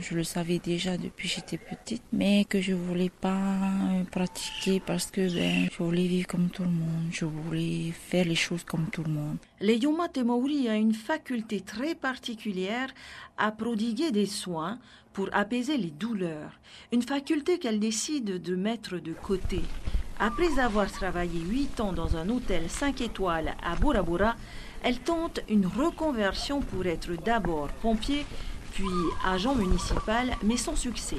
je le savais déjà depuis que j'étais petite, mais que je voulais pas pratiquer parce que ben, je voulais vivre comme tout le monde, je voulais faire les choses comme tout le monde. Leyouma Temouri a une faculté très particulière à prodiguer des soins pour apaiser les douleurs, une faculté qu'elle décide de mettre de côté. Après avoir travaillé huit ans dans un hôtel 5 étoiles à Bora Bora, elle tente une reconversion pour être d'abord pompier, puis agent municipal, mais sans succès.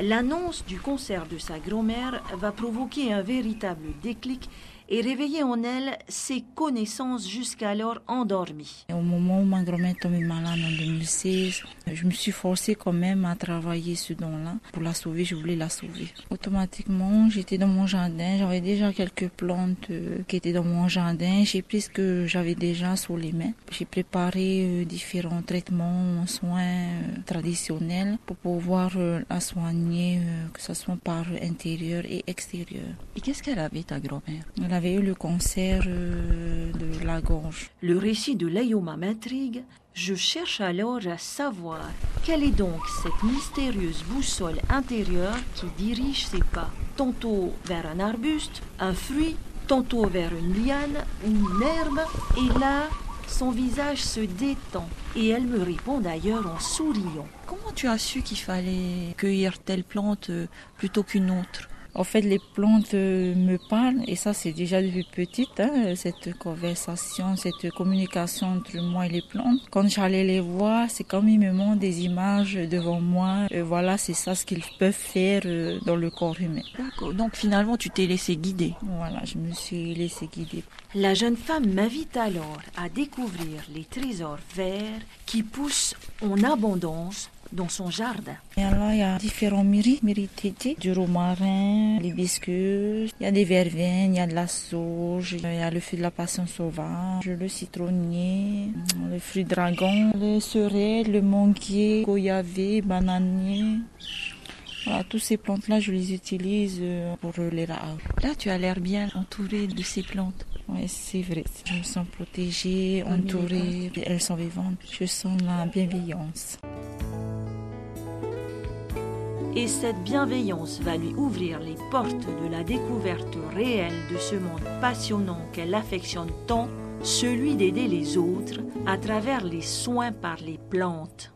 L'annonce du concert de sa grand-mère va provoquer un véritable déclic et réveiller en elle ses connaissances jusqu'alors endormies. Au moment où ma grand-mère tombée malade en 2016, je me suis forcée quand même à travailler ce don-là. Pour la sauver, je voulais la sauver. Automatiquement, j'étais dans mon jardin, j'avais déjà quelques plantes euh, qui étaient dans mon jardin. J'ai pris ce que j'avais déjà sous les mains. J'ai préparé euh, différents traitements, soins euh, traditionnels pour pouvoir la soigner, que ce soit par intérieur et extérieur. Et qu'est-ce qu'elle avait, ta grand-mère? Avait eu le cancer euh, de la gorge. Le récit de Layoma m'intrigue. Je cherche alors à savoir quelle est donc cette mystérieuse boussole intérieure qui dirige ses pas, tantôt vers un arbuste, un fruit, tantôt vers une liane ou une herbe, et là, son visage se détend et elle me répond d'ailleurs en souriant. Comment tu as su qu'il fallait cueillir telle plante euh, plutôt qu'une autre? En fait, les plantes me parlent et ça, c'est déjà depuis petite, hein, cette conversation, cette communication entre moi et les plantes. Quand j'allais les voir, c'est comme ils me montrent des images devant moi. Et voilà, c'est ça ce qu'ils peuvent faire euh, dans le corps humain. D'accord. Donc finalement, tu t'es laissé guider. Voilà, je me suis laissé guider. La jeune femme m'invite alors à découvrir les trésors verts qui poussent en abondance dans son jardin. Et là, il y a différents myrtilles, myrtilles, du romarin, l'hibiscus, il y a des verveines, il y a de la sauge, il y a le fruit de la passion sauvage, le citronnier, le fruit dragon, le serai, le manguier, goyavé, bananier. Voilà, toutes ces plantes-là, je les utilise euh, pour les rats. Là, tu as l'air bien entourée de ces plantes. Oui, c'est vrai. Je me sens protégée, entourée. Elles sont vivantes. Je sens la bienveillance et cette bienveillance va lui ouvrir les portes de la découverte réelle de ce monde passionnant qu'elle affectionne tant, celui d'aider les autres à travers les soins par les plantes.